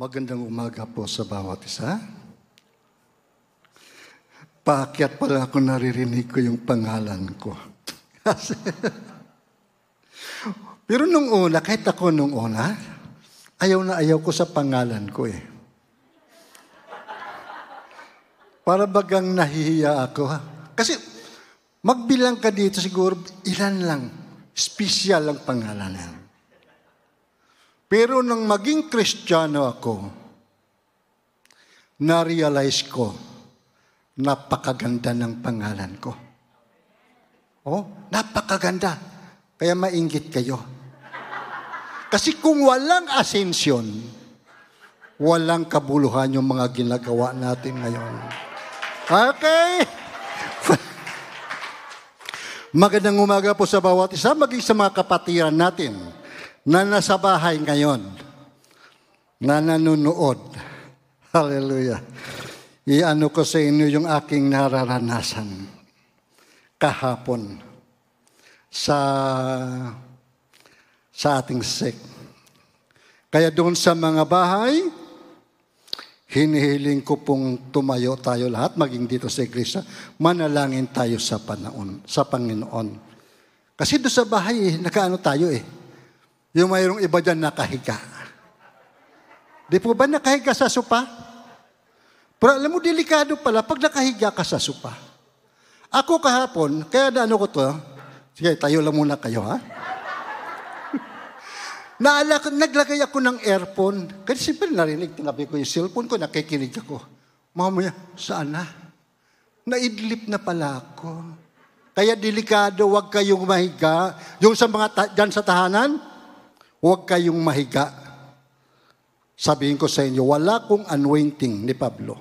Magandang umaga po sa bawat isa. Paakyat pala ako naririnig ko yung pangalan ko. Pero nung una, kahit ako nung una, ayaw na ayaw ko sa pangalan ko eh. Para bagang nahihiya ako. Kasi magbilang ka dito siguro, ilan lang, special ang pangalan yan. Pero nang maging kristyano ako, na-realize ko, napakaganda ng pangalan ko. Oh, napakaganda. Kaya mainggit kayo. Kasi kung walang ascension, walang kabuluhan yung mga ginagawa natin ngayon. Okay? Magandang umaga po sa bawat isa, maging sa mga kapatiran natin na nasa bahay ngayon, na nanonood. Hallelujah. Iano ko sa inyo yung aking nararanasan kahapon sa sa ating sect. Kaya doon sa mga bahay, hinihiling ko pong tumayo tayo lahat, maging dito sa iglesia, manalangin tayo sa Panaon, sa Panginoon. Kasi doon sa bahay, eh, nakaano tayo eh. Yung mayroong iba dyan nakahiga. Di po ba nakahiga sa sopa? Pero alam mo, delikado pala pag nakahiga ka sa sopa. Ako kahapon, kaya na ano ko to, sige, tayo lang muna kayo ha. Naala, naglagay ako ng earphone. Kasi siyempre narinig, tinabi ko yung cellphone ko, nakikinig ako. Mamaya, saan na? Naidlip na pala ako. Kaya delikado, wag kayong mahiga. Yung sa mga, ta- dyan sa tahanan, Huwag kayong mahiga. Sabihin ko sa inyo, wala akong anointing ni Pablo.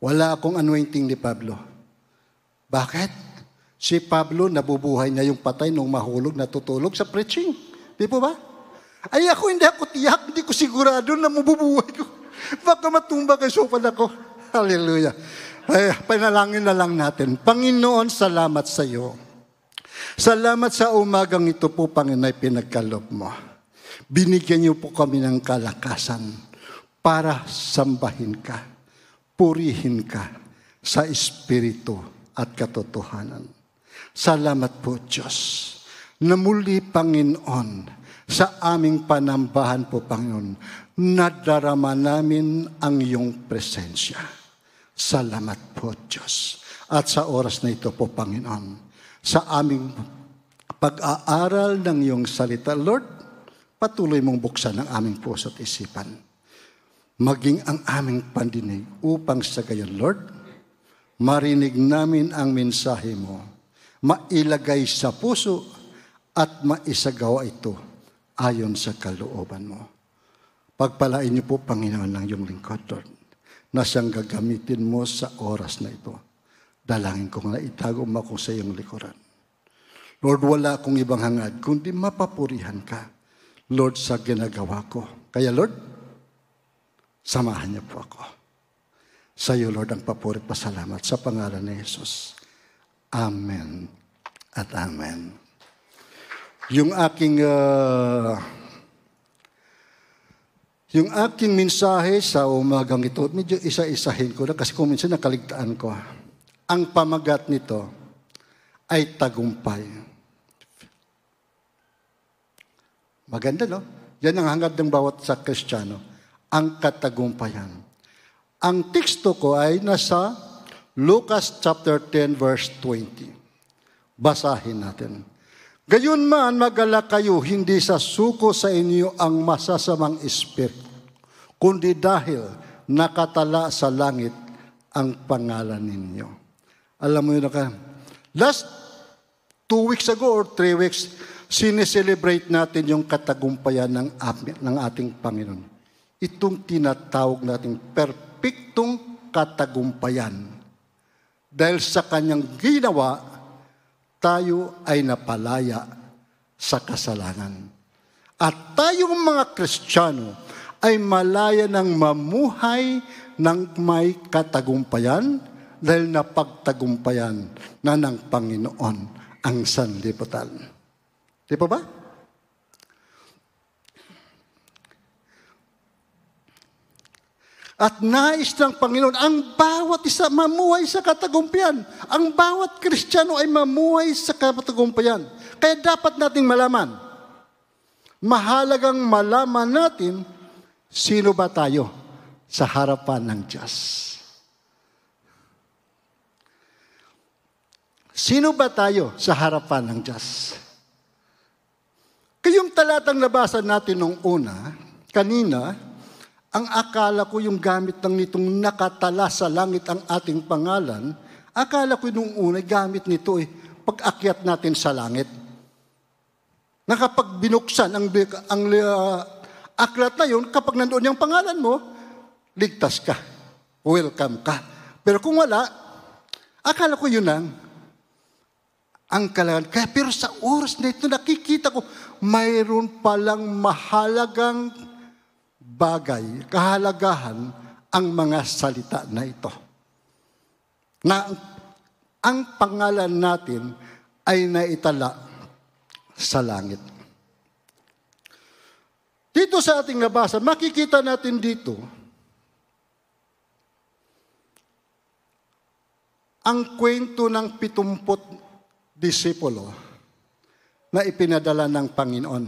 Wala akong anointing ni Pablo. Bakit? Si Pablo, nabubuhay na yung patay nung mahulog, natutulog sa preaching. Di po ba? Ay ako, hindi ako tiyak, hindi ko sigurado na mabubuhay ko. Baka matumba kay sopan ako. Hallelujah. Ay, panalangin na lang natin. Panginoon, salamat sa iyo. Salamat sa umagang ito po, Panginoon, pinagkalob mo. Binigyan niyo po kami ng kalakasan para sambahin ka, purihin ka sa Espiritu at katotohanan. Salamat po, Diyos, na muli, Panginoon, sa aming panambahan po, Panginoon, nadarama namin ang iyong presensya. Salamat po, Diyos. At sa oras na ito po, Panginoon, sa aming pag-aaral ng iyong salita, Lord, patuloy mong buksan ang aming puso at isipan. Maging ang aming pandinig upang sa gayon, Lord, marinig namin ang mensahe mo, mailagay sa puso at maisagawa ito ayon sa kalooban mo. Pagpalain niyo po, Panginoon, ng iyong lingkod, Lord, na siyang gagamitin mo sa oras na ito. Dalangin ko na itago mo ako sa iyong likuran. Lord, wala akong ibang hangad, kundi mapapurihan ka, Lord, sa ginagawa ko. Kaya, Lord, samahan niyo po ako. Sa iyo, Lord, ang papuri pasalamat sa pangalan ni Jesus. Amen at Amen. Yung aking uh, yung aking mensahe sa umagang ito, medyo isa-isahin ko na kasi kung minsan nakaligtaan ko. Ang pamagat nito ay tagumpay. Maganda, no? Yan ang hangad ng bawat sa Kristiyano. Ang katagumpayan. Ang teksto ko ay nasa Lucas chapter 10 verse 20. Basahin natin. Gayon man magala kayo, hindi sa suko sa inyo ang masasamang espiritu, kundi dahil nakatala sa langit ang pangalan ninyo. Alam mo yun ka, last two weeks ago or three weeks, sineselebrate natin yung katagumpayan ng, ng ating Panginoon. Itong tinatawag nating perpektong katagumpayan. Dahil sa kanyang ginawa, tayo ay napalaya sa kasalanan. At tayong mga Kristiyano ay malaya ng mamuhay ng may katagumpayan dahil napagtagumpayan na ng Panginoon ang sanlibutan. Di ba ba? At nais ng Panginoon, ang bawat isa mamuhay sa katagumpayan. Ang bawat Kristiyano ay mamuhay sa katagumpayan. Kaya dapat nating malaman, mahalagang malaman natin sino ba tayo sa harapan ng Diyos. Sino ba tayo sa harapan ng Diyos? Kayong talatang nabasa natin nung una, kanina, ang akala ko yung gamit ng nitong nakatala sa langit ang ating pangalan, akala ko nung una gamit nito eh, pag-akyat natin sa langit. Na ang, ang uh, aklat na yun, kapag nandoon yung pangalan mo, ligtas ka. Welcome ka. Pero kung wala, akala ko yun lang ang kailangan. Kaya pero sa oras na ito, nakikita ko, mayroon palang mahalagang bagay, kahalagahan ang mga salita na ito. Na ang pangalan natin ay naitala sa langit. Dito sa ating nabasa, makikita natin dito, ang kwento ng pitumpot disipulo na ipinadala ng Panginoon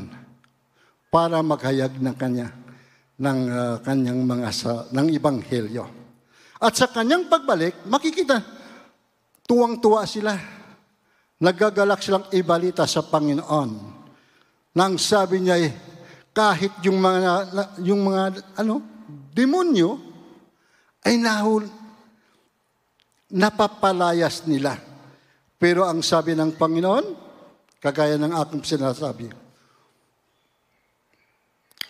para maghayag ng kanya ng uh, kanyang mga sa, ng ebanghelyo. At sa kanyang pagbalik, makikita tuwang-tuwa sila. Nagagalak silang ibalita sa Panginoon. Nang sabi niya eh, kahit yung mga yung mga ano, demonyo ay nahul napapalayas nila pero ang sabi ng Panginoon, kagaya ng aking sinasabi,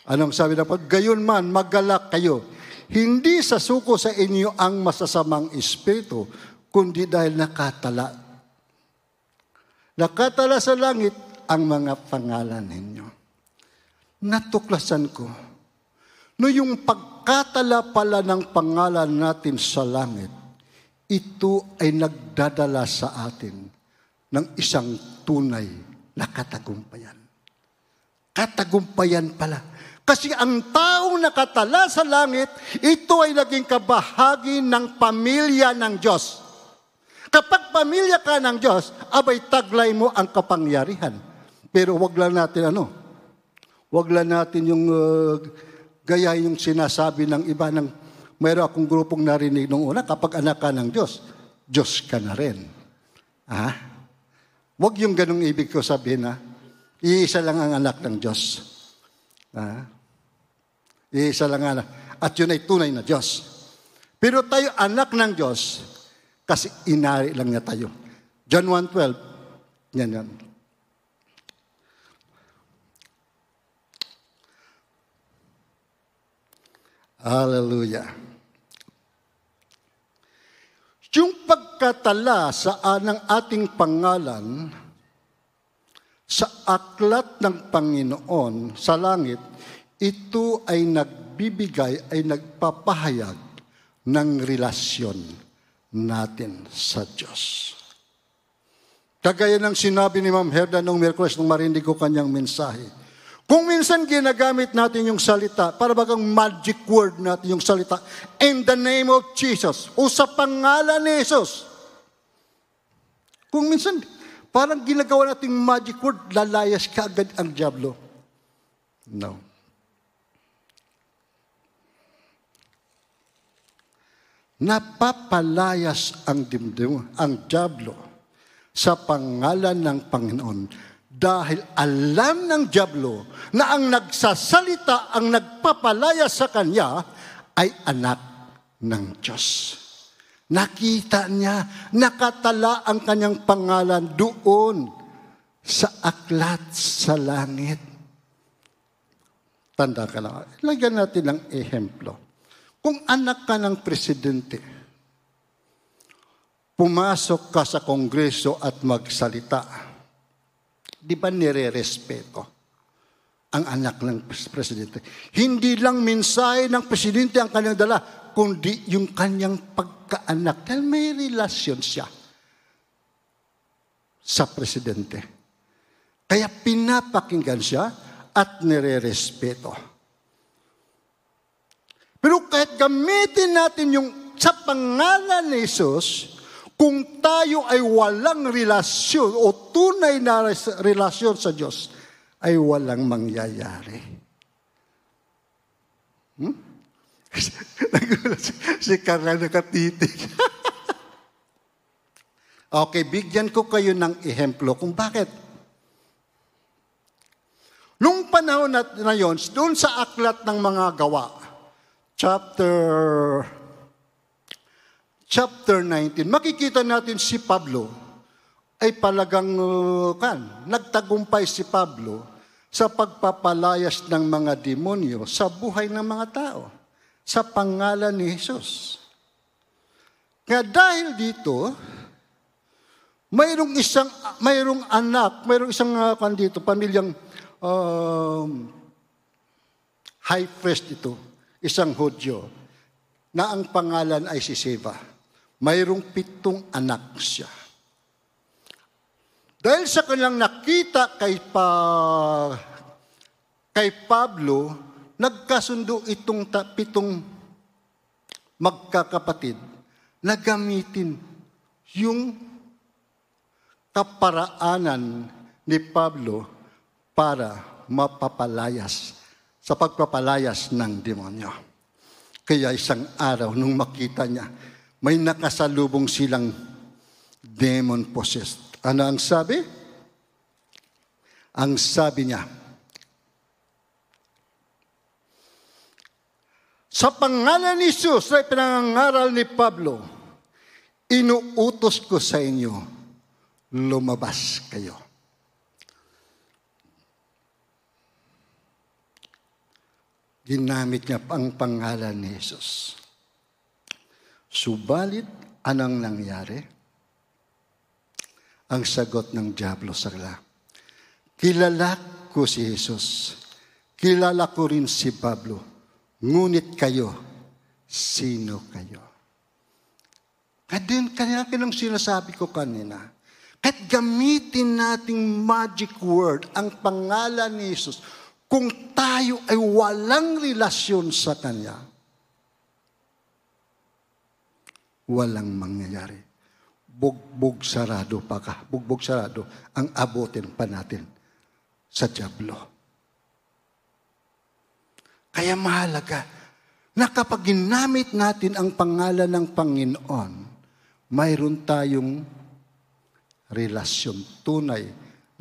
anong sabi ng Panginoon? Gayon man, maggalak kayo. Hindi sa suko sa inyo ang masasamang espiritu, kundi dahil nakatala. Nakatala sa langit ang mga pangalan ninyo. Natuklasan ko, no yung pagkatala pala ng pangalan natin sa langit, ito ay nagdadala sa atin ng isang tunay na katagumpayan. Katagumpayan pala. Kasi ang taong nakatala sa langit, ito ay naging kabahagi ng pamilya ng Diyos. Kapag pamilya ka ng Diyos, abay taglay mo ang kapangyarihan. Pero wag lang natin ano, wag lang natin yung uh, gaya yung sinasabi ng iba ng mayroon akong grupong narinig nung una, kapag anak ka ng Diyos, Diyos ka na rin. Ah? Huwag yung ganong ibig ko sabihin na iisa lang ang anak ng Diyos. Ah? Iisa lang anak. At yun ay tunay na Diyos. Pero tayo anak ng Diyos kasi inari lang niya tayo. John 1.12, yan yan. Hallelujah. Yung pagkatala sa ng ating pangalan sa aklat ng Panginoon sa langit, ito ay nagbibigay, ay nagpapahayag ng relasyon natin sa Diyos. Kagaya ng sinabi ni Ma'am Herda nung Merkules nung marinig ko kanyang mensahe, kung minsan ginagamit natin yung salita, para bagang magic word natin yung salita, in the name of Jesus, o sa pangalan ni Jesus. Kung minsan, parang ginagawa natin magic word, lalayas ka agad ang Diablo. No. Napapalayas ang dimdim, ang Diablo sa pangalan ng Panginoon dahil alam ng Diablo na ang nagsasalita, ang nagpapalaya sa kanya ay anak ng Diyos. Nakita niya, nakatala ang kanyang pangalan doon sa aklat sa langit. Tanda ka lang. Lagyan natin ng ehemplo. Kung anak ka ng presidente, pumasok ka sa kongreso at magsalita, di ba nire-respeto ang anak ng presidente? Hindi lang mensahe ng presidente ang kanyang dala, kundi yung kanyang pagkaanak. Dahil may relasyon siya sa presidente. Kaya pinapakinggan siya at nire-respeto. Pero kahit gamitin natin yung sa pangalan ni Jesus, kung tayo ay walang relasyon o tunay na relasyon sa Diyos, ay walang mangyayari. Hmm? si Carla nakatitig. okay, bigyan ko kayo ng ehemplo kung bakit. Nung panahon na, na yun, doon sa aklat ng mga gawa, chapter chapter 19, makikita natin si Pablo ay palagang uh, kan, nagtagumpay si Pablo sa pagpapalayas ng mga demonyo sa buhay ng mga tao sa pangalan ni Jesus. Kaya dahil dito, mayroong isang mayroong anak, mayroong isang uh, kan dito, pamilyang um, high priest ito, isang Hudyo, na ang pangalan ay si Siva. Mayroong pitong anak siya. Dahil sa kanilang nakita kay, pa, kay Pablo, nagkasundo itong ta, pitong magkakapatid na gamitin yung kaparaanan ni Pablo para mapapalayas sa pagpapalayas ng demonyo. Kaya isang araw nung makita niya, may nakasalubong silang demon possessed. Ano ang sabi? Ang sabi niya, Sa pangalan ni Jesus ay pinangangaral ni Pablo, inuutos ko sa inyo, lumabas kayo. Ginamit niya ang pangalan ni Jesus. Subalit, anong nangyari? Ang sagot ng Diablo sa kala. Kilala ko si Jesus. Kilala ko rin si Pablo. Ngunit kayo, sino kayo? Kadin, kanina kinang sinasabi ko kanina, kahit gamitin nating magic word, ang pangalan ni Jesus, kung tayo ay walang relasyon sa Kanya, walang mangyayari. Bugbog sarado pa ka. Bugbog sarado ang abutin pa natin sa Diablo. Kaya mahalaga na kapag ginamit natin ang pangalan ng Panginoon, mayroon tayong relasyon, tunay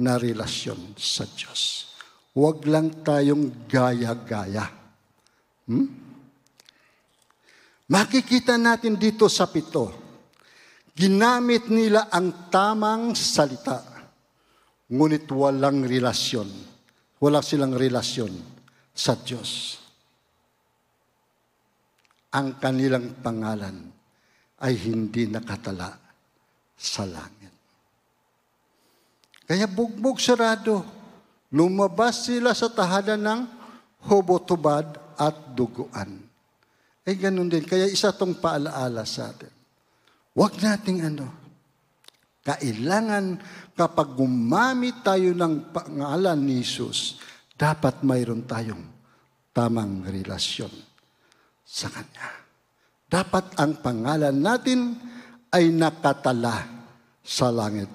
na relasyon sa Diyos. Huwag lang tayong gaya-gaya. Hmm? Makikita natin dito sa pito, ginamit nila ang tamang salita, ngunit walang relasyon. Wala silang relasyon sa Diyos. Ang kanilang pangalan ay hindi nakatala sa langit. Kaya bugbog sarado, lumabas sila sa tahanan ng hobotubad at duguan. Eh ganun din. Kaya isa tong paalaala sa atin. Huwag nating ano, kailangan kapag gumamit tayo ng pangalan ni Jesus, dapat mayroon tayong tamang relasyon sa Kanya. Dapat ang pangalan natin ay nakatala sa langit.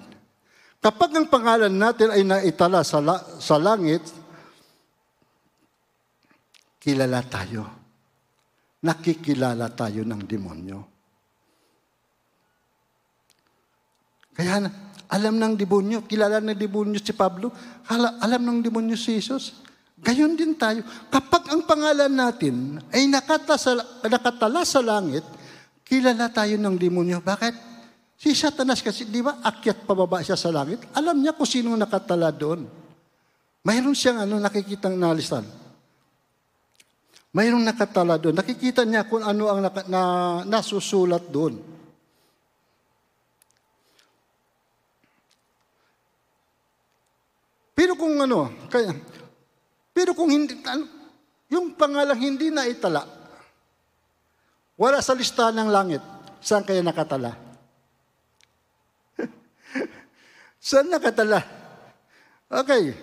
Kapag ang pangalan natin ay naitala sa, la- sa langit, kilala tayo nakikilala tayo ng demonyo. Kaya alam ng demonyo, kilala ng demonyo si Pablo, alam ng demonyo si Jesus. Gayon din tayo. Kapag ang pangalan natin ay nakatala sa, nakatala sa langit, kilala tayo ng demonyo. Bakit? Si Satanas kasi, di ba, akyat pababa siya sa langit. Alam niya kung sino nakatala doon. Mayroon siyang ano, nakikitang nalisan. Mayroong nakatala doon. Nakikita niya kung ano ang naka, na, nasusulat doon. Pero kung ano, kaya, pero kung hindi, ano, yung pangalang hindi na itala, wala sa listahan ng langit, saan kaya nakatala? saan nakatala? Okay.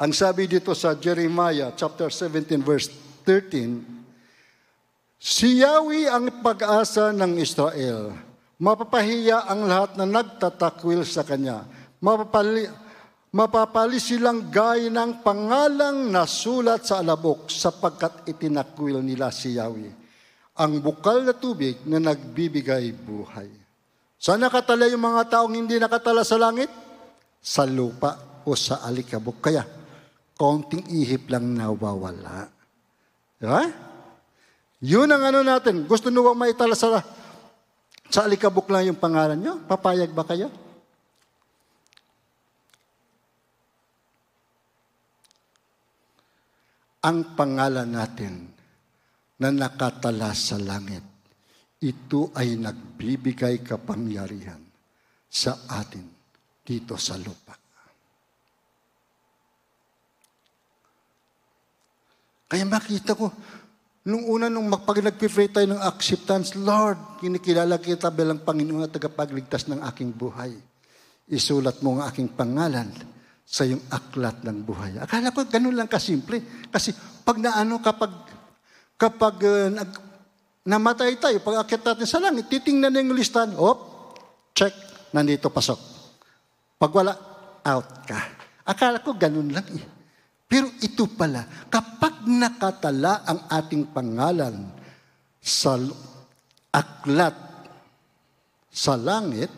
Ang sabi dito sa Jeremiah chapter 17 verse 13, Si Yahweh ang pag-asa ng Israel. Mapapahiya ang lahat na nagtatakwil sa Kanya. Mapapali, mapapali silang gaya ng pangalang nasulat sa alabok sapagkat itinakwil nila si Yahweh. Ang bukal na tubig na nagbibigay buhay. Saan nakatala yung mga taong hindi nakatala sa langit? Sa lupa o sa alikabok. Kaya, konting ihip lang nawawala. Diba? Yun ang ano natin. Gusto nyo bang maitala sa, sa alikabok lang yung pangalan nyo? Papayag ba kayo? Ang pangalan natin na nakatala sa langit, ito ay nagbibigay kapangyarihan sa atin dito sa lupa. Kaya makita ko, nung una nung pag nag-pray tayo ng acceptance, Lord, kinikilala kita bilang Panginoon at tagapagligtas ng aking buhay. Isulat mo ang aking pangalan sa iyong aklat ng buhay. Akala ko ganun lang kasimple. Kasi pag naano, kapag, kapag uh, nag, namatay tayo, pag akit natin sa langit, titingnan na yung listahan, op, check, nandito pasok. Pag wala, out ka. Akala ko ganun lang eh. Pero ito pala, kapag nakatala ang ating pangalan sa aklat sa langit,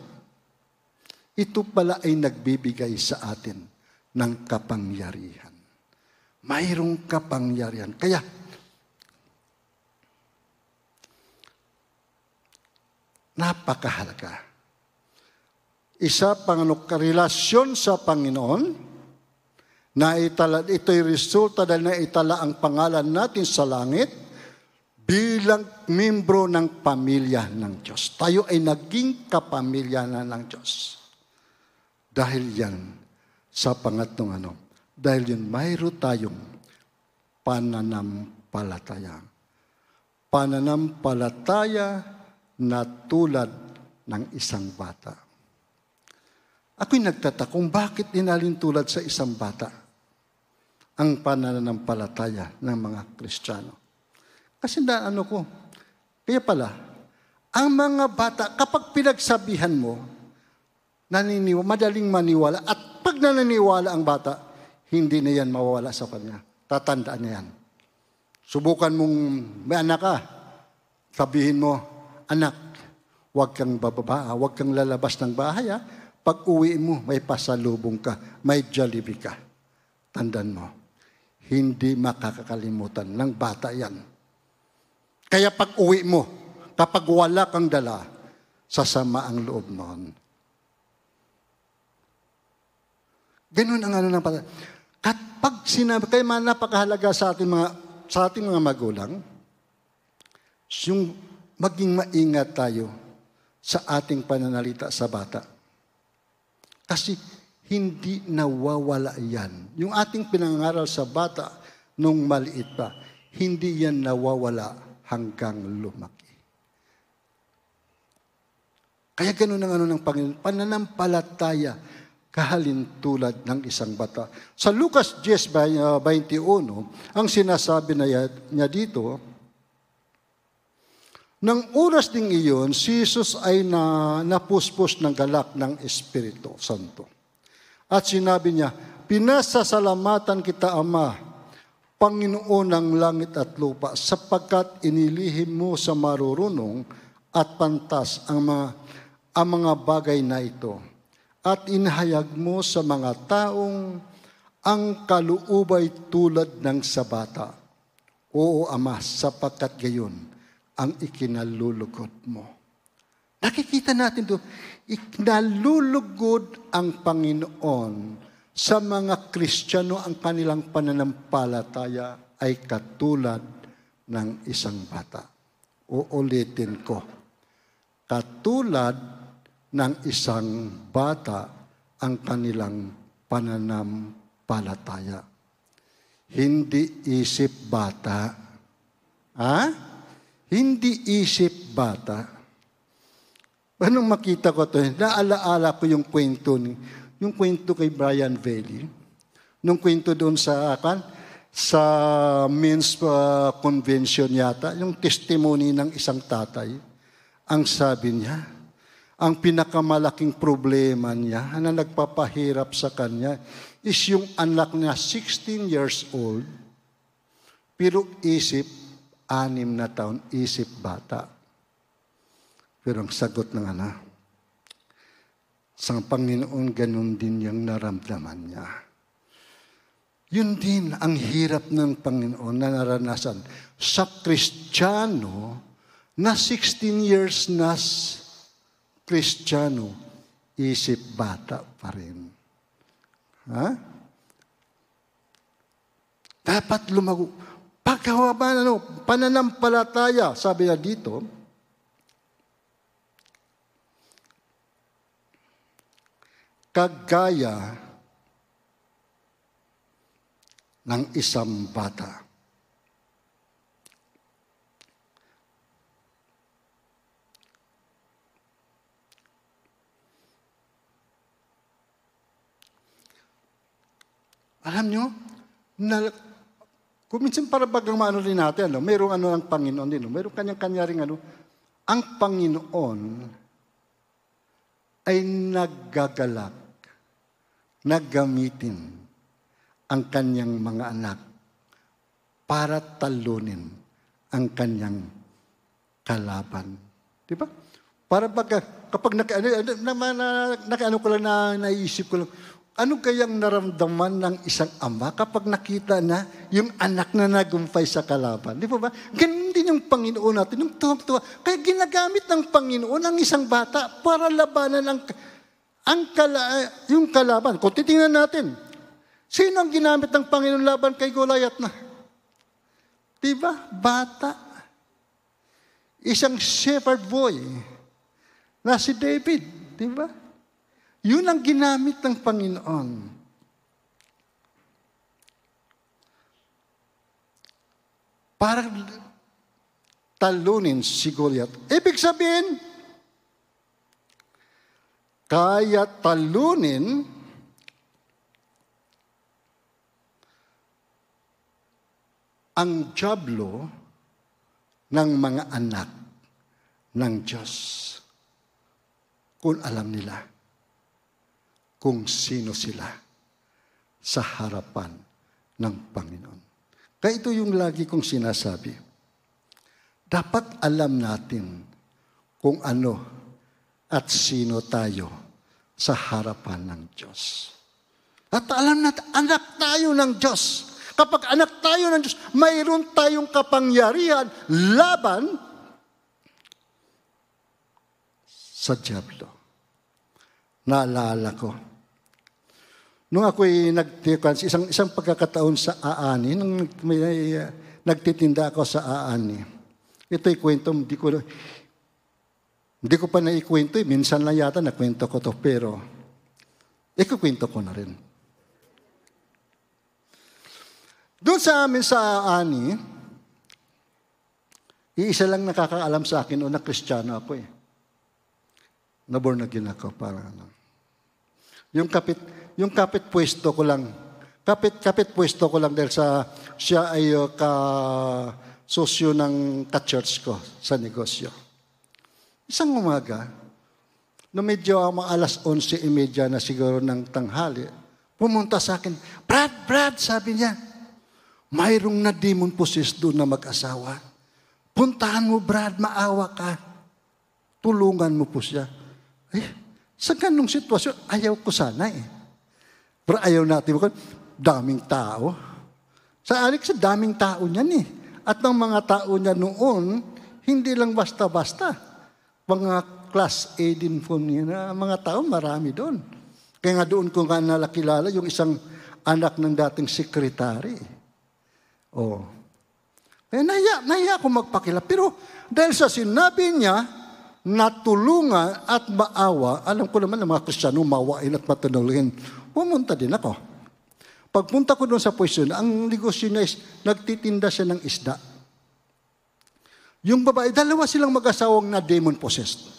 ito pala ay nagbibigay sa atin ng kapangyarihan. Mayroong kapangyarihan. Kaya, napakahalaga. Isa pang ano, karelasyon sa Panginoon, na itala, ito'y resulta dahil na itala ang pangalan natin sa langit bilang membro ng pamilya ng Diyos. Tayo ay naging kapamilya na ng Diyos. Dahil yan, sa pangatlong ano, dahil yun, mayroon tayong pananampalataya. Pananampalataya na tulad ng isang bata. Ako'y nagtatakong bakit dinalin tulad sa isang bata ang pananampalataya ng mga Kristiyano. Kasi na ano ko, kaya pala, ang mga bata, kapag pinagsabihan mo, naniniwa, madaling maniwala, at pag naniniwala ang bata, hindi na yan mawawala sa kanya. Tatandaan na yan. Subukan mong may anak ka, sabihin mo, anak, huwag kang bababa, huwag kang lalabas ng bahay. Ha? Pag uwi mo, may pasalubong ka, may Jollibee ka. Tandaan mo, hindi makakalimutan ng bata yan. Kaya pag uwi mo, kapag wala kang dala, sasama ang loob noon. Ganun ang ano ng bata. Kapag sinabi, kaya man napakahalaga sa ating mga, sa ating mga magulang, yung maging maingat tayo sa ating pananalita sa bata. Kasi hindi nawawala yan. Yung ating pinangaral sa bata nung maliit pa, hindi yan nawawala hanggang lumaki. Kaya ganun ang ano ng Panginoon, pananampalataya kahalin tulad ng isang bata. Sa Lucas 10, 21, ang sinasabi na niya dito, nang oras ding iyon, si Jesus ay na, napuspos ng galak ng Espiritu Santo. At sinabi niya, Pinasasalamatan kita, Ama, Panginoon ng langit at lupa, sapagkat inilihim mo sa marurunong at pantas ang mga, ang mga bagay na ito. At inahayag mo sa mga taong ang kaluubay tulad ng sabata. Oo, Ama, sapagkat gayon ang ikinalulugod mo. Nakikita natin doon, nalulugod ang Panginoon sa mga Kristiyano ang kanilang pananampalataya ay katulad ng isang bata. Uulitin ko. Katulad ng isang bata ang kanilang pananampalataya. Hindi isip bata. Ha? Hindi isip bata Anong makita ko to? Naalaala ko yung kwento ni, yung kwento kay Brian Valley. Nung kwento doon sa, kan, sa men's uh, convention yata, yung testimony ng isang tatay, ang sabi niya, ang pinakamalaking problema niya na nagpapahirap sa kanya is yung anak niya, 16 years old, pero isip, anim na taon, isip bata. Pero ang sagot ng anak, sa Panginoon, ganun din yung naramdaman niya. Yun din ang hirap ng Panginoon na naranasan. Sa Kristiyano, na 16 years na Kristiyano, isip bata pa rin. Ha? Dapat lumago. Pagkawaban, ano, pananampalataya, sabi na dito, kagaya ng isang bata. Alam nyo, na, kung minsan para bagang maano rin natin, ano, mayroong ano ng Panginoon din, no? mayroong kanyang-kanya rin ano, ang Panginoon ay naggagalak na gamitin ang kanyang mga anak para talunin ang kanyang kalaban. Di ba? Para pag, kapag naka, ano, ano na, na, naka, ano ko lang na naisip ko lang, ano kayang naramdaman ng isang ama kapag nakita na yung anak na nagumpay sa kalaban? Di ba ba? Ganun din yung Panginoon natin, yung tuwag-tuwa. Kaya ginagamit ng Panginoon ang isang bata para labanan ang ang kala, yung kalaban, kung titingnan natin, sino ang ginamit ng Panginoon laban kay Goliath na? Diba? Bata. Isang shepherd boy na si David. Diba? Yun ang ginamit ng Panginoon. Para talunin si Goliath. Ibig sabihin, kaya talunin ang jablo ng mga anak ng Diyos kung alam nila kung sino sila sa harapan ng Panginoon. Kaya ito yung lagi kong sinasabi. Dapat alam natin kung ano at sino tayo sa harapan ng Diyos. At alam natin, anak tayo ng Diyos. Kapag anak tayo ng Diyos, mayroon tayong kapangyarihan laban sa Diablo. Naalala ko. Nung ako'y nagtikan, isang, isang pagkakataon sa Aani, nung may, uh, nagtitinda ako sa Aani, ito'y kwento, hindi ko, hindi ko pa naikwento eh. Minsan lang yata nakwento ko to. Pero, ikukwento ko na rin. Doon sa amin sa Ani, iisa lang nakakaalam sa akin o na kristyano ako eh. Naborn again ako para ano. Yung kapit, yung kapit pwesto ko lang, kapit, kapit pwesto ko lang dahil sa, siya ay uh, ka sosyo ng ka-church ko sa negosyo. Isang umaga, no medyo mga alas 11.30 na siguro ng tanghali, pumunta sa akin, Brad, Brad, sabi niya, mayroong na demon possessed doon na mag-asawa. Puntahan mo, Brad, maawa ka. Tulungan mo po siya. Eh, sa ganong sitwasyon, ayaw ko sana eh. Pero ayaw natin, daming tao. Sa sa daming tao niyan eh. At ng mga tao niya noon, hindi lang basta-basta mga class A din po niya na mga tao, marami doon. Kaya nga doon ko nga nalakilala yung isang anak ng dating sekretary. Oh. Kaya nahiya, nahiya ako magpakila. Pero dahil sa sinabi niya, natulungan at maawa, alam ko naman ng mga Kristiyano, mawain at matunulin. Pumunta din ako. Pagpunta ko doon sa pwesto, ang negosyo niya is, nagtitinda siya ng isda. Yung babae, dalawa silang mag-asawang na demon possessed.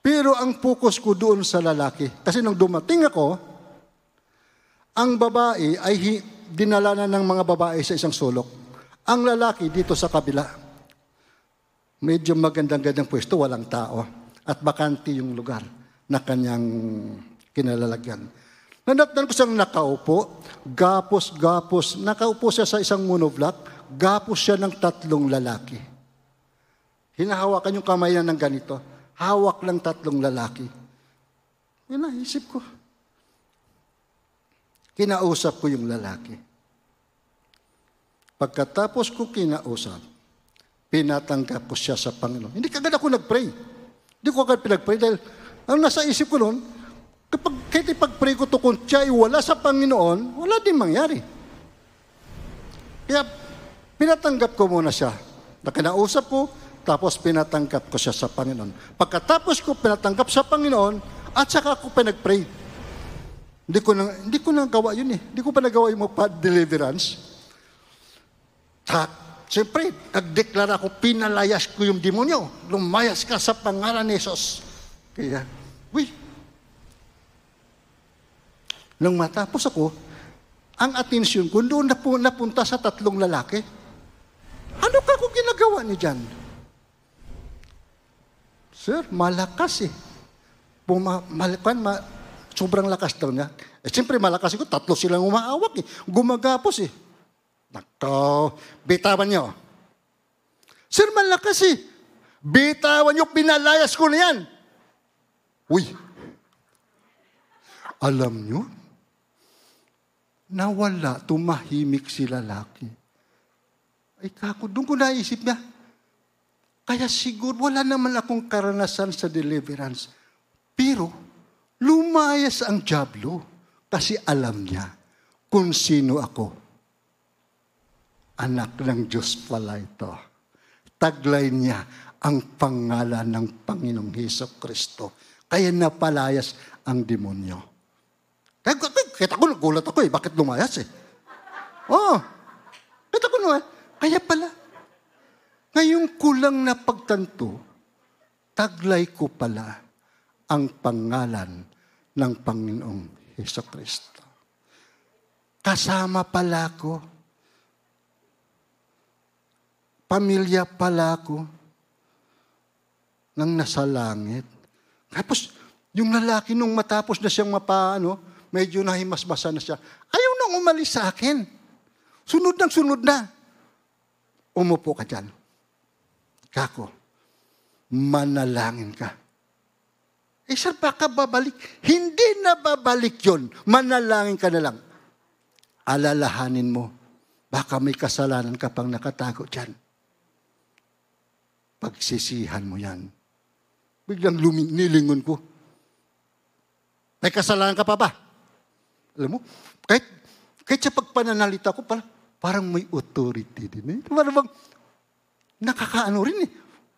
Pero ang focus ko doon sa lalaki, kasi nung dumating ako, Ang babae ay dinala na ng mga babae sa isang sulok. Ang lalaki dito sa kabila. Medyo magandang-gandang pwesto, walang tao. At bakante yung lugar na kanyang kinalalagyan. Nanatnan ko siyang nakaupo, gapos-gapos, nakaupo siya sa isang monoblock, gapos siya ng tatlong lalaki. Hinahawakan yung kamay niya ng ganito. Hawak lang tatlong lalaki. Yun na, isip ko. Kinausap ko yung lalaki. Pagkatapos ko kinausap, pinatanggap ko siya sa Panginoon. Hindi kagad ako nag-pray. Hindi ko agad pinag-pray dahil ang nasa isip ko noon, kapag kahit ipag-pray ko to kung siya wala sa Panginoon, wala din mangyari. Kaya pinatanggap ko muna siya. Nakinausap ko, tapos pinatanggap ko siya sa Panginoon. Pagkatapos ko pinatanggap sa Panginoon, at saka ako pinag-pray. Hindi ko na, hindi ko na gawa yun eh. Hindi ko pa nagawa yung deliverance. Sa, siyempre, nagdeklara ako, pinalayas ko yung demonyo. Lumayas ka sa pangalan ni Jesus. Kaya, uy. Nung matapos ako, ang atensyon ko doon na napunta sa tatlong lalaki. Ano ka kung ginagawa ni Jan? Sir, malakas eh. Puma, malakan, ma, sobrang lakas daw niya. Eh, siyempre malakas ko, tatlo silang umaawak eh. Gumagapos eh. Nako, bitawan niyo. Sir, malakas eh. Bitawan niyo, pinalayas ko na yan. Uy. Alam niyo, nawala, tumahimik si lalaki. Ay kako, doon ko naisip niya, kaya siguro wala naman akong karanasan sa deliverance. Pero lumayas ang Diablo kasi alam niya kung sino ako. Anak ng Diyos pala ito. Taglay niya ang pangalan ng Panginoong Heso Kristo. Kaya napalayas ang demonyo. Kaya, kita ko, nagulat ako eh. Bakit lumayas eh? Oo. Oh, kita ko naman. Kaya pala. Ngayong kulang na pagtanto, taglay ko pala ang pangalan ng Panginoong Heso Kristo. Kasama pala ko. Pamilya pala ko nang nasa langit. Tapos, yung lalaki nung matapos na siyang mapaano, medyo nahimasmasa na siya, ayaw nang umalis sa akin. Sunod ng sunod na. Umupo ka dyan. Kako, manalangin ka. Eh, sir, baka babalik. Hindi na babalik yon. Manalangin ka na lang. Alalahanin mo, baka may kasalanan ka pang nakatago dyan. Pagsisihan mo yan. Biglang luming, nilingon ko. May kasalanan ka pa ba? Alam mo, kahit, kahit sa pagpananalita ko, parang, parang may authority din. Eh. Parang bang, nakakaano rin eh.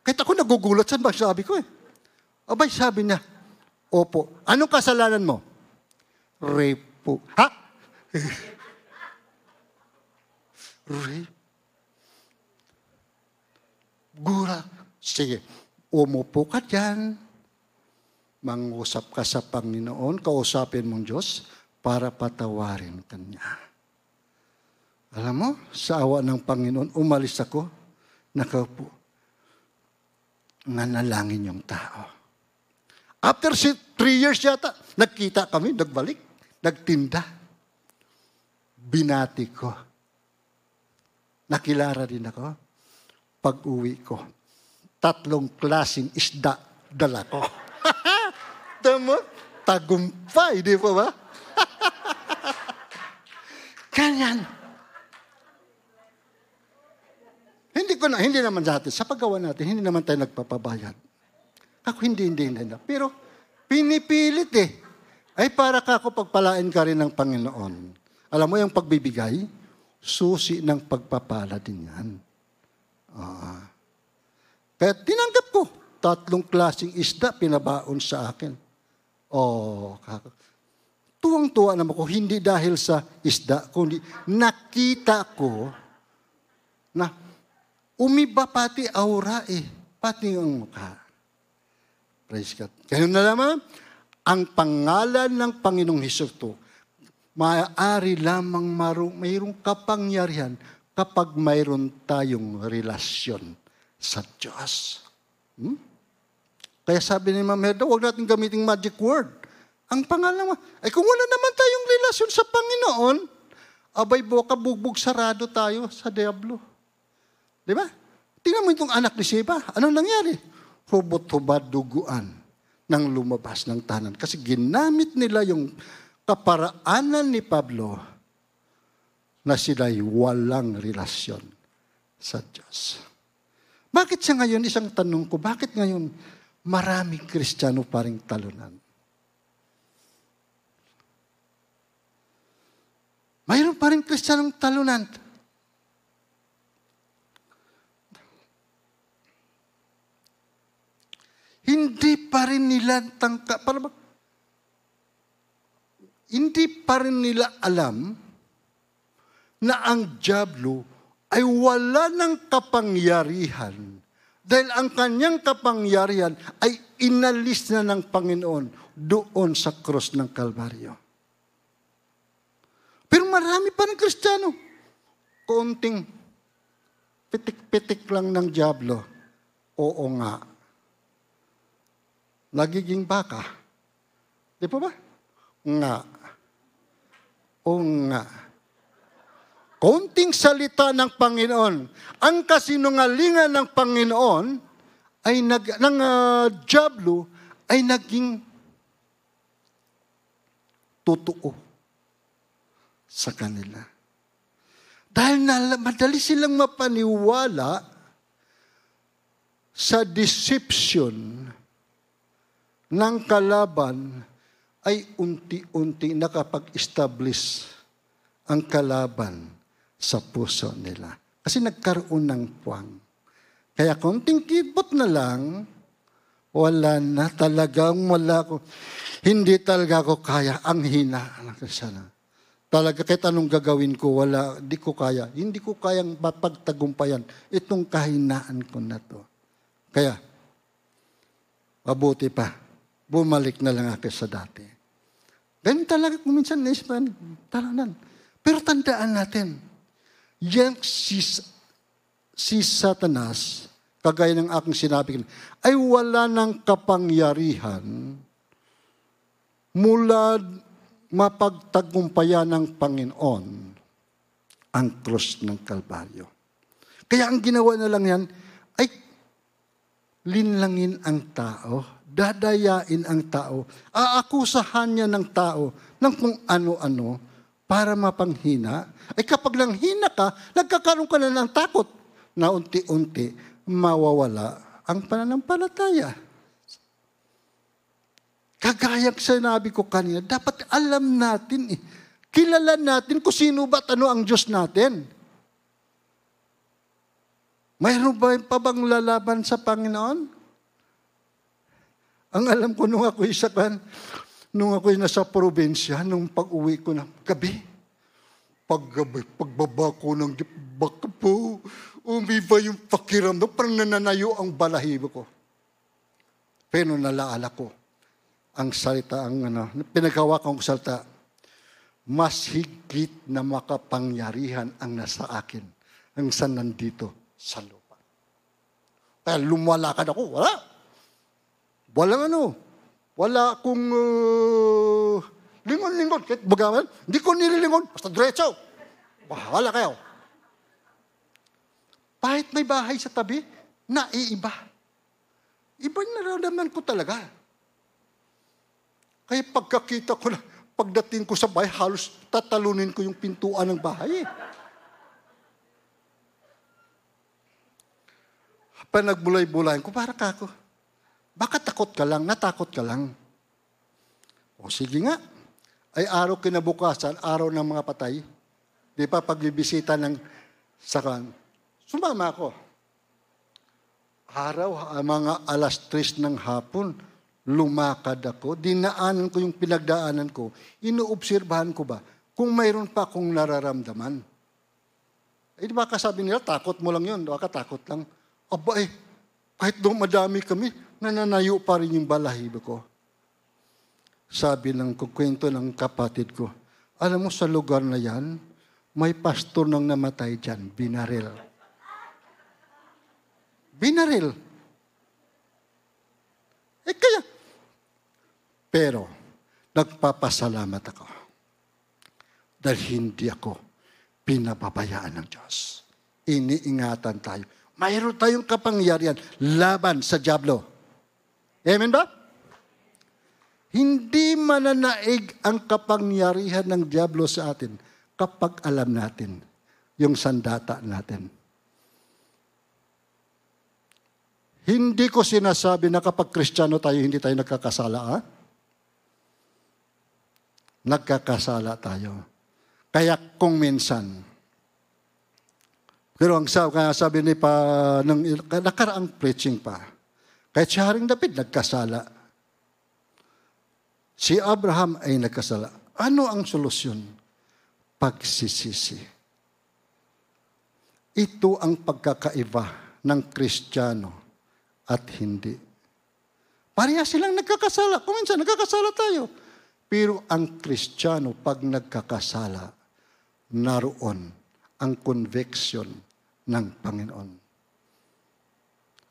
Kahit ako nagugulat, saan ba sabi ko eh? Abay, sabi niya, Opo. Anong kasalanan mo? Rape po. Ha? Rape? Gura. Sige, umupo ka dyan. Mangusap ka sa Panginoon, kausapin mong Diyos para patawarin kanya. Alam mo, sa awa ng Panginoon, umalis ako, nakaupo. Nanalangin yung tao. After three years yata, nagkita kami, nagbalik, nagtinda. Binati ko. Nakilara din ako. Pag-uwi ko, tatlong klasing isda dala ko. Tama? Tagumpay, di ba ba? Ganyan. Hindi ko na, hindi naman natin, sa paggawa natin, hindi naman tayo nagpapabayad. Ako hindi, hindi, hindi. Pero pinipilit eh. Ay para ka ako pagpalain ka rin ng Panginoon. Alam mo yung pagbibigay, susi ng pagpapala din yan. Uh, kaya tinanggap ko, tatlong klaseng isda pinabaon sa akin. Oh, tuwang-tuwa naman ko, hindi dahil sa isda, kundi nakita ko na umiba pati aura eh, pati ang mukha. Praise God. Ganun na naman, ang pangalan ng Panginoong Hesus maaari lamang maru, mayroong kapangyarihan kapag mayroon tayong relasyon sa Diyos. Hmm? Kaya sabi ni Ma'am Herda, huwag natin gamitin magic word. Ang pangalan mo, ay kung wala naman tayong relasyon sa Panginoon, abay boka bugbog sarado tayo sa Diablo. Di ba? Tingnan mo itong anak ni Sheba. Anong nangyari? Hubot-hubad duguan nang lumabas ng tanan. Kasi ginamit nila yung kaparaanan ni Pablo na sila'y walang relasyon sa Diyos. Bakit sa ngayon, isang tanong ko, bakit ngayon maraming Kristiyano pa rin talunan? Mayroon pa rin Kristiyanong talunan. Hindi pa rin nila tangka, para ba? Hindi pa rin nila alam na ang Diablo ay wala ng kapangyarihan dahil ang kanyang kapangyarihan ay inalis na ng Panginoon doon sa krus ng Kalbaryo. Pero marami pa ng Kristiyano. Konting pitik-pitik lang ng Diablo. Oo nga. Nagiging baka. Di pa ba? Nga. O nga. Konting salita ng Panginoon. Ang kasinungalingan ng Panginoon ay nag, ng uh, Diablo ay naging totoo sa kanila. Dahil na, madali silang mapaniwala sa deception ng kalaban ay unti-unti nakapag-establish ang kalaban sa puso nila. Kasi nagkaroon ng puwang. Kaya konting kibot na lang, wala na talagang wala ko. Hindi talaga ako kaya. Ang hina. Sana. Talaga kahit anong gagawin ko, wala, di ko kaya. Hindi ko kayang mapagtagumpayan itong kahinaan ko na to. Kaya, mabuti pa, bumalik na lang ako sa dati. Ganun talaga kung minsan naisipan, talanan. Pero tandaan natin, yan si, si Satanas, kagaya ng aking sinabi, ay wala ng kapangyarihan mula mapagtagumpayan ng Panginoon ang krus ng Kalbaryo. Kaya ang ginawa na lang yan ay linlangin ang tao, dadayain ang tao, aakusahan niya ng tao ng kung ano-ano para mapanghina. Ay kapag lang hina ka, nagkakaroon ka na ng takot na unti-unti mawawala ang pananampalataya. Kagaya sinabi ko kanina, dapat alam natin eh. Kilala natin kung sino ba at ano ang Diyos natin. Mayroon ba pa bang lalaban sa Panginoon? Ang alam ko nung ako isa kan, nung ako nasa probinsya, nung pag-uwi ko na gabi, paggabi, pagbaba ko ng baka po, umiba yung pakiramdam, parang nananayo ang balahibo ko. Pero nalaala ko, ang salita, ang ano, pinagawa kong salita, mas higit na makapangyarihan ang nasa akin ang sa nandito sa lupa. Kaya lumalakad ako, wala. Walang ano, wala akong uh, lingon-lingon. Kahit bagaman, hindi ko nililingon, basta diretso. Bahala kayo. Kahit may bahay sa tabi, naiiba. Iba nararamdaman ko talaga. Kaya pagkakita ko na, pagdating ko sa bahay, halos tatalunin ko yung pintuan ng bahay. Eh. Pa nagbulay-bulayan ko, para ka ako. Baka takot ka lang, natakot ka lang. O sige nga, ay araw kinabukasan, araw ng mga patay. Di pa pagbibisita ng sakan. Sumama ako. Araw, mga alas tres ng hapon, lumakad ako, dinaanan ko yung pinagdaanan ko, inuobserbahan ko ba kung mayroon pa akong nararamdaman. Eh, di ba kasabi nila, takot mo lang yun, baka takot lang. Aba eh, kahit doon madami kami, nananayo pa rin yung balahibo ko. Sabi ng kukwento ng kapatid ko, Alam mo, sa lugar na yan, may pastor nang namatay dyan, binaril. Binaril. Eh kaya, pero, nagpapasalamat ako. Dahil hindi ako pinababayaan ng Diyos. Iniingatan tayo. Mayroon tayong kapangyarihan laban sa Diablo. Amen ba? Hindi mananaig ang kapangyarihan ng Diablo sa atin kapag alam natin yung sandata natin. Hindi ko sinasabi na kapag Kristiyano tayo, hindi tayo nagkakasala. Ha? Nagkakasala tayo. Kaya kung minsan, pero ang sabi, sabi ni pa, nung nakaraang preaching pa, kahit si Haring David nagkasala. Si Abraham ay nagkasala. Ano ang solusyon? Pagsisisi. Ito ang pagkakaiba ng Kristiyano at hindi. Pareha silang nagkakasala. Kung nagkakasala tayo. Pero ang Kristiyano, pag nagkakasala, naroon ang conviction ng Panginoon.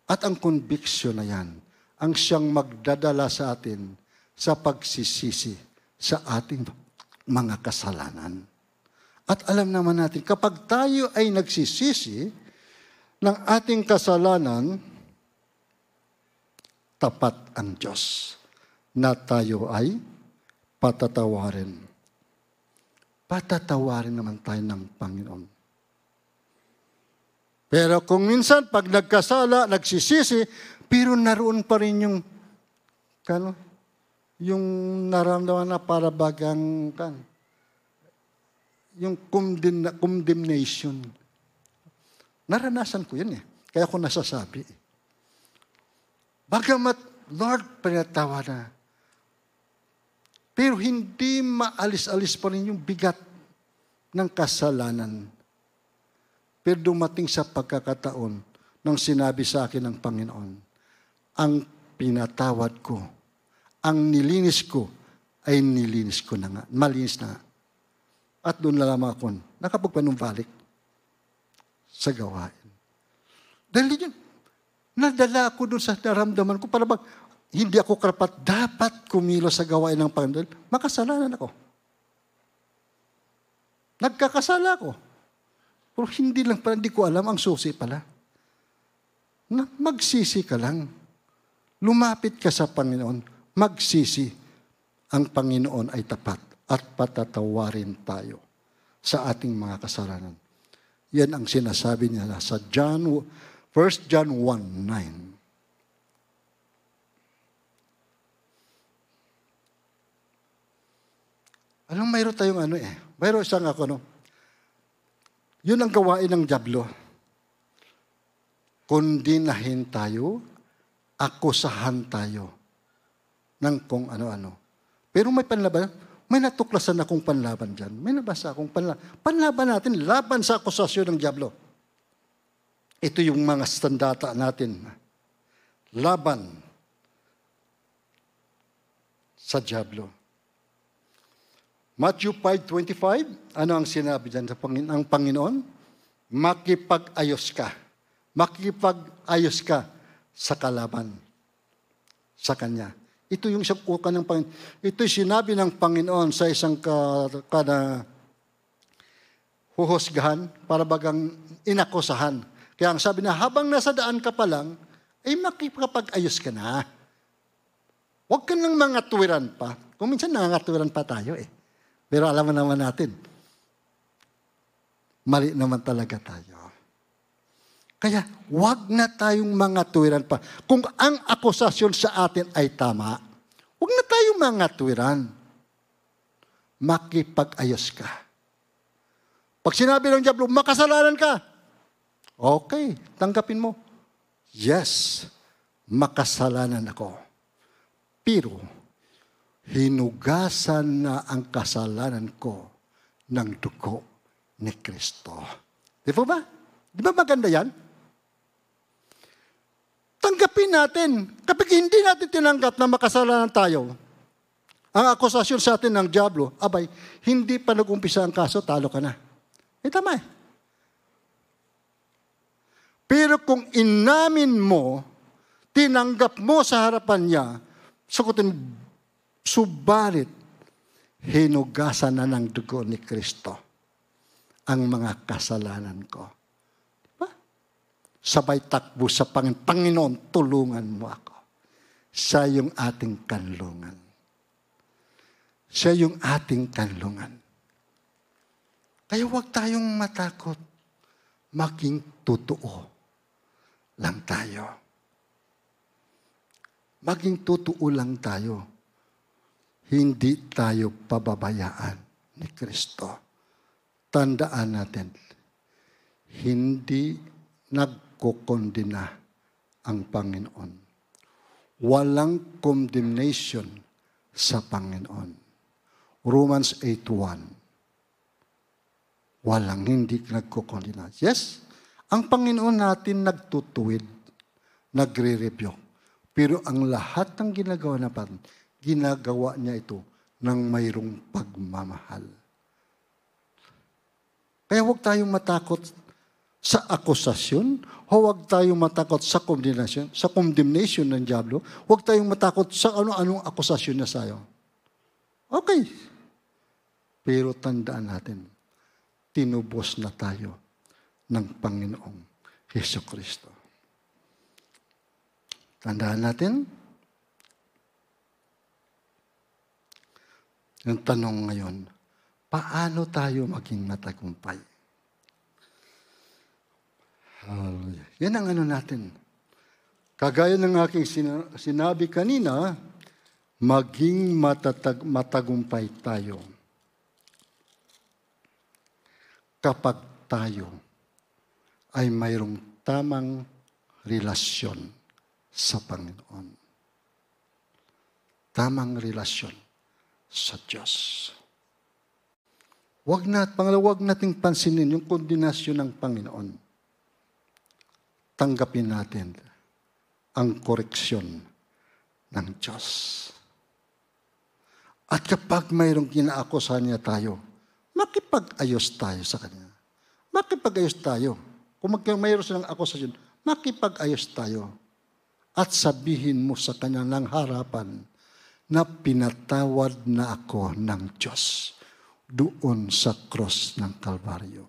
At ang conviction na yan, ang siyang magdadala sa atin sa pagsisisi sa ating mga kasalanan. At alam naman natin, kapag tayo ay nagsisisi ng ating kasalanan, tapat ang Diyos na tayo ay patatawarin. Patatawarin naman tayo ng Panginoon. Pero kung minsan, pag nagkasala, nagsisisi, pero naroon pa rin yung, kano, yung naramdaman na para bagang, kan, yung condemnation. Naranasan ko yun eh. Kaya ako nasasabi. Bagamat, Lord, pinatawa na. Pero hindi maalis-alis pa rin yung bigat ng kasalanan. Pero dumating sa pagkakataon nang sinabi sa akin ng Panginoon, ang pinatawad ko, ang nilinis ko, ay nilinis ko na nga. Malinis na. At doon na lamang ako nakapagpanumbalik sa gawain. Dahil yun, nadala ako doon sa naramdaman ko para bang hindi ako karapat dapat kumilo sa gawain ng Panginoon. Makasalanan ako. Nagkakasala ako. Pero hindi lang pala, hindi ko alam ang susi pala. Na magsisi ka lang. Lumapit ka sa Panginoon. Magsisi. Ang Panginoon ay tapat at patatawarin tayo sa ating mga kasalanan. Yan ang sinasabi niya sa John, 1 John 1, 9. Alam, mayroon tayong ano eh. Mayroon isang ako, no? Yun ang gawain ng Diablo. Kundinahin tayo, akusahan tayo ng kung ano-ano. Pero may panlaban, may natuklasan akong panlaban dyan. May nabasa akong panlaban. Panlaban natin, laban sa akusasyon ng Diablo. Ito yung mga standata natin. Laban sa Diablo. Matthew 5.25, ano ang sinabi dyan sa Panginoon? Ang Panginoon, makipag-ayos ka. Makipag-ayos ka sa kalaban sa Kanya. Ito yung isang ng Panginoon. Ito'y sinabi ng Panginoon sa isang ka, ka na huhusgahan para bagang inakusahan. Kaya ang sabi na, habang nasa daan ka pa lang, ay makipag-ayos ka na. Huwag ka nang mga tuwiran pa. Kung minsan nangangatuwiran pa tayo eh. Pero alam naman natin, mali naman talaga tayo. Kaya wag na tayong mga tuwiran pa. Kung ang akusasyon sa atin ay tama, wag na tayong mga tuwiran. Makipag-ayos ka. Pag sinabi ng Diablo, makasalanan ka. Okay, tanggapin mo. Yes, makasalanan ako. Pero, hinugasan na ang kasalanan ko ng dugo ni Kristo. Di ba ba? Di ba maganda yan? Tanggapin natin. Kapag hindi natin tinanggap na makasalanan tayo, Ang akusasyon sa atin ng Diablo, abay, hindi pa nag-umpisa ang kaso, talo ka na. Eh, tama eh. Pero kung inamin mo, tinanggap mo sa harapan niya, sagutin, subalit, hinugasan na ng dugo ni Kristo ang mga kasalanan ko. Diba? Sabay takbo sa Panginoon, Panginoon, tulungan mo ako. Siya yung ating kanlungan. Siya yung ating kanlungan. Kaya huwag tayong matakot. Maging totoo lang tayo. Maging totoo lang tayo. Hindi tayo pababayaan ni Kristo. Tandaan natin, hindi nagkukondina ang Panginoon. Walang condemnation sa Panginoon. Romans 8.1 Walang hindi nagkukondina. Yes, ang Panginoon natin nagtutuwid, nagre-review. Pero ang lahat ng ginagawa na parang, ginagawa niya ito ng mayroong pagmamahal. Kaya huwag tayong matakot sa akusasyon, huwag tayong matakot sa condemnation, sa condemnation ng Diablo, huwag tayong matakot sa ano-anong akusasyon niya sa'yo. Okay. Pero tandaan natin, tinubos na tayo ng Panginoong Heso Kristo. Tandaan natin, yung tanong ngayon, paano tayo maging matagumpay? Hallelujah. Yan ang ano natin. Kagaya ng aking sinabi kanina, maging matatag, matagumpay tayo kapag tayo ay mayroong tamang relasyon sa Panginoon. Tamang relasyon sa Diyos. Huwag na, pangalawa, huwag nating pansinin yung kondinasyon ng Panginoon. Tanggapin natin ang koreksyon ng Diyos. At kapag mayroong kinaakusahan niya tayo, makipag-ayos tayo sa Kanya. Makipag-ayos tayo. Kung mayroon silang akusasyon, makipag-ayos tayo. At sabihin mo sa kanya ng harapan na pinatawad na ako ng Diyos doon sa cross ng Kalbaryo.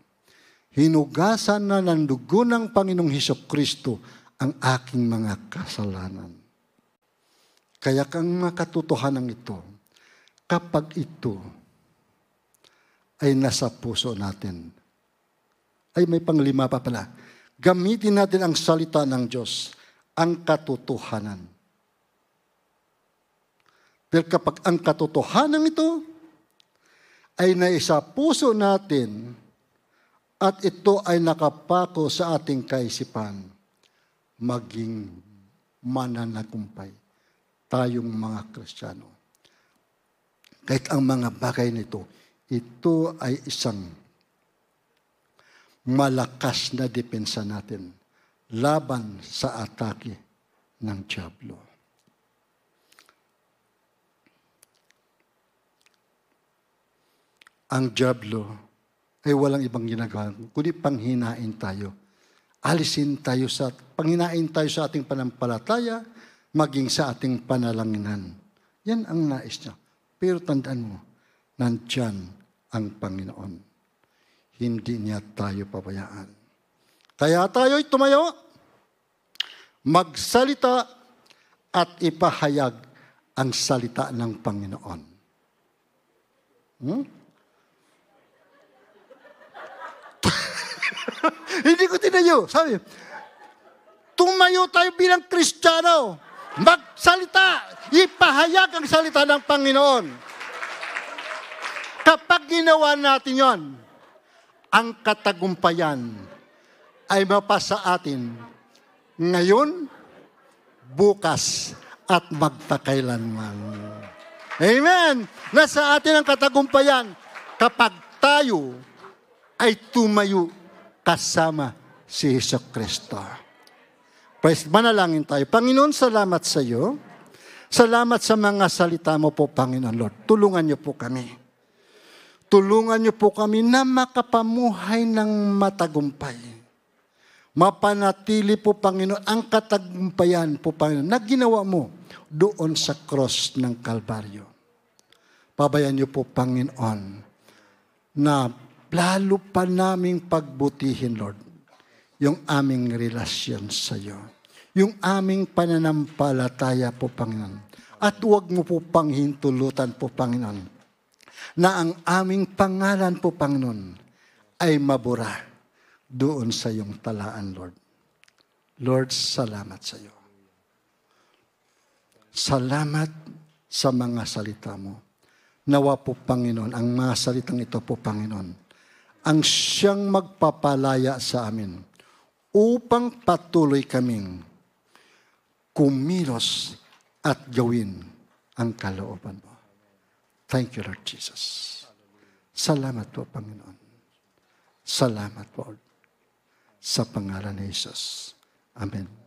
Hinugasan na ng dugo ng Panginoong Heso Kristo ang aking mga kasalanan. Kaya kang makatotohanan ito, kapag ito ay nasa puso natin, ay may panglima pa pala. Gamitin natin ang salita ng Diyos, ang katotohanan. Pero kapag ang katotohanan ito ay naisa puso natin at ito ay nakapako sa ating kaisipan, maging mananagumpay tayong mga Kristiyano. Kahit ang mga bagay nito, ito ay isang malakas na depensa natin laban sa atake ng Diablo. Ang Diablo ay walang ibang ginagawa, kundi panghinain tayo. Alisin tayo sa, panghinain tayo sa ating panampalataya, maging sa ating panalanginan. Yan ang nais niya. Pero tandaan mo, nandyan ang Panginoon hindi niya tayo pabayaan. Kaya tayo'y tumayo, magsalita at ipahayag ang salita ng Panginoon. Hmm? Hindi ko tinayo. Sabi, tumayo tayo bilang Kristiyano. Magsalita, ipahayag ang salita ng Panginoon. Kapag ginawa natin yon, ang katagumpayan ay mapasa atin ngayon, bukas, at magtakailanman. Amen! Nasa atin ang katagumpayan kapag tayo ay tumayo kasama si Heso Kristo. Praise, manalangin tayo. Panginoon, salamat sa iyo. Salamat sa mga salita mo po, Panginoon Lord. Tulungan niyo po kami. Tulungan niyo po kami na makapamuhay ng matagumpay. Mapanatili po, Panginoon, ang katagumpayan po, Panginoon, na ginawa mo doon sa cross ng Kalbaryo. Pabayan niyo po, Panginoon, na lalo pa naming pagbutihin, Lord, yung aming relasyon sa iyo. Yung aming pananampalataya po, Panginoon. At huwag mo po panghintulutan po, Panginoon, na ang aming pangalan po, Panginoon, ay mabura doon sa iyong talaan, Lord. Lord, salamat sa iyo. Salamat sa mga salita mo. Nawa po, Panginoon, ang mga salitang ito po, Panginoon, ang siyang magpapalaya sa amin upang patuloy kaming kumilos at gawin ang kalooban mo. Thank you, Lord Jesus. Salamat po, Panginoon. Salamat po. Sa pangalan ni Jesus. Amen.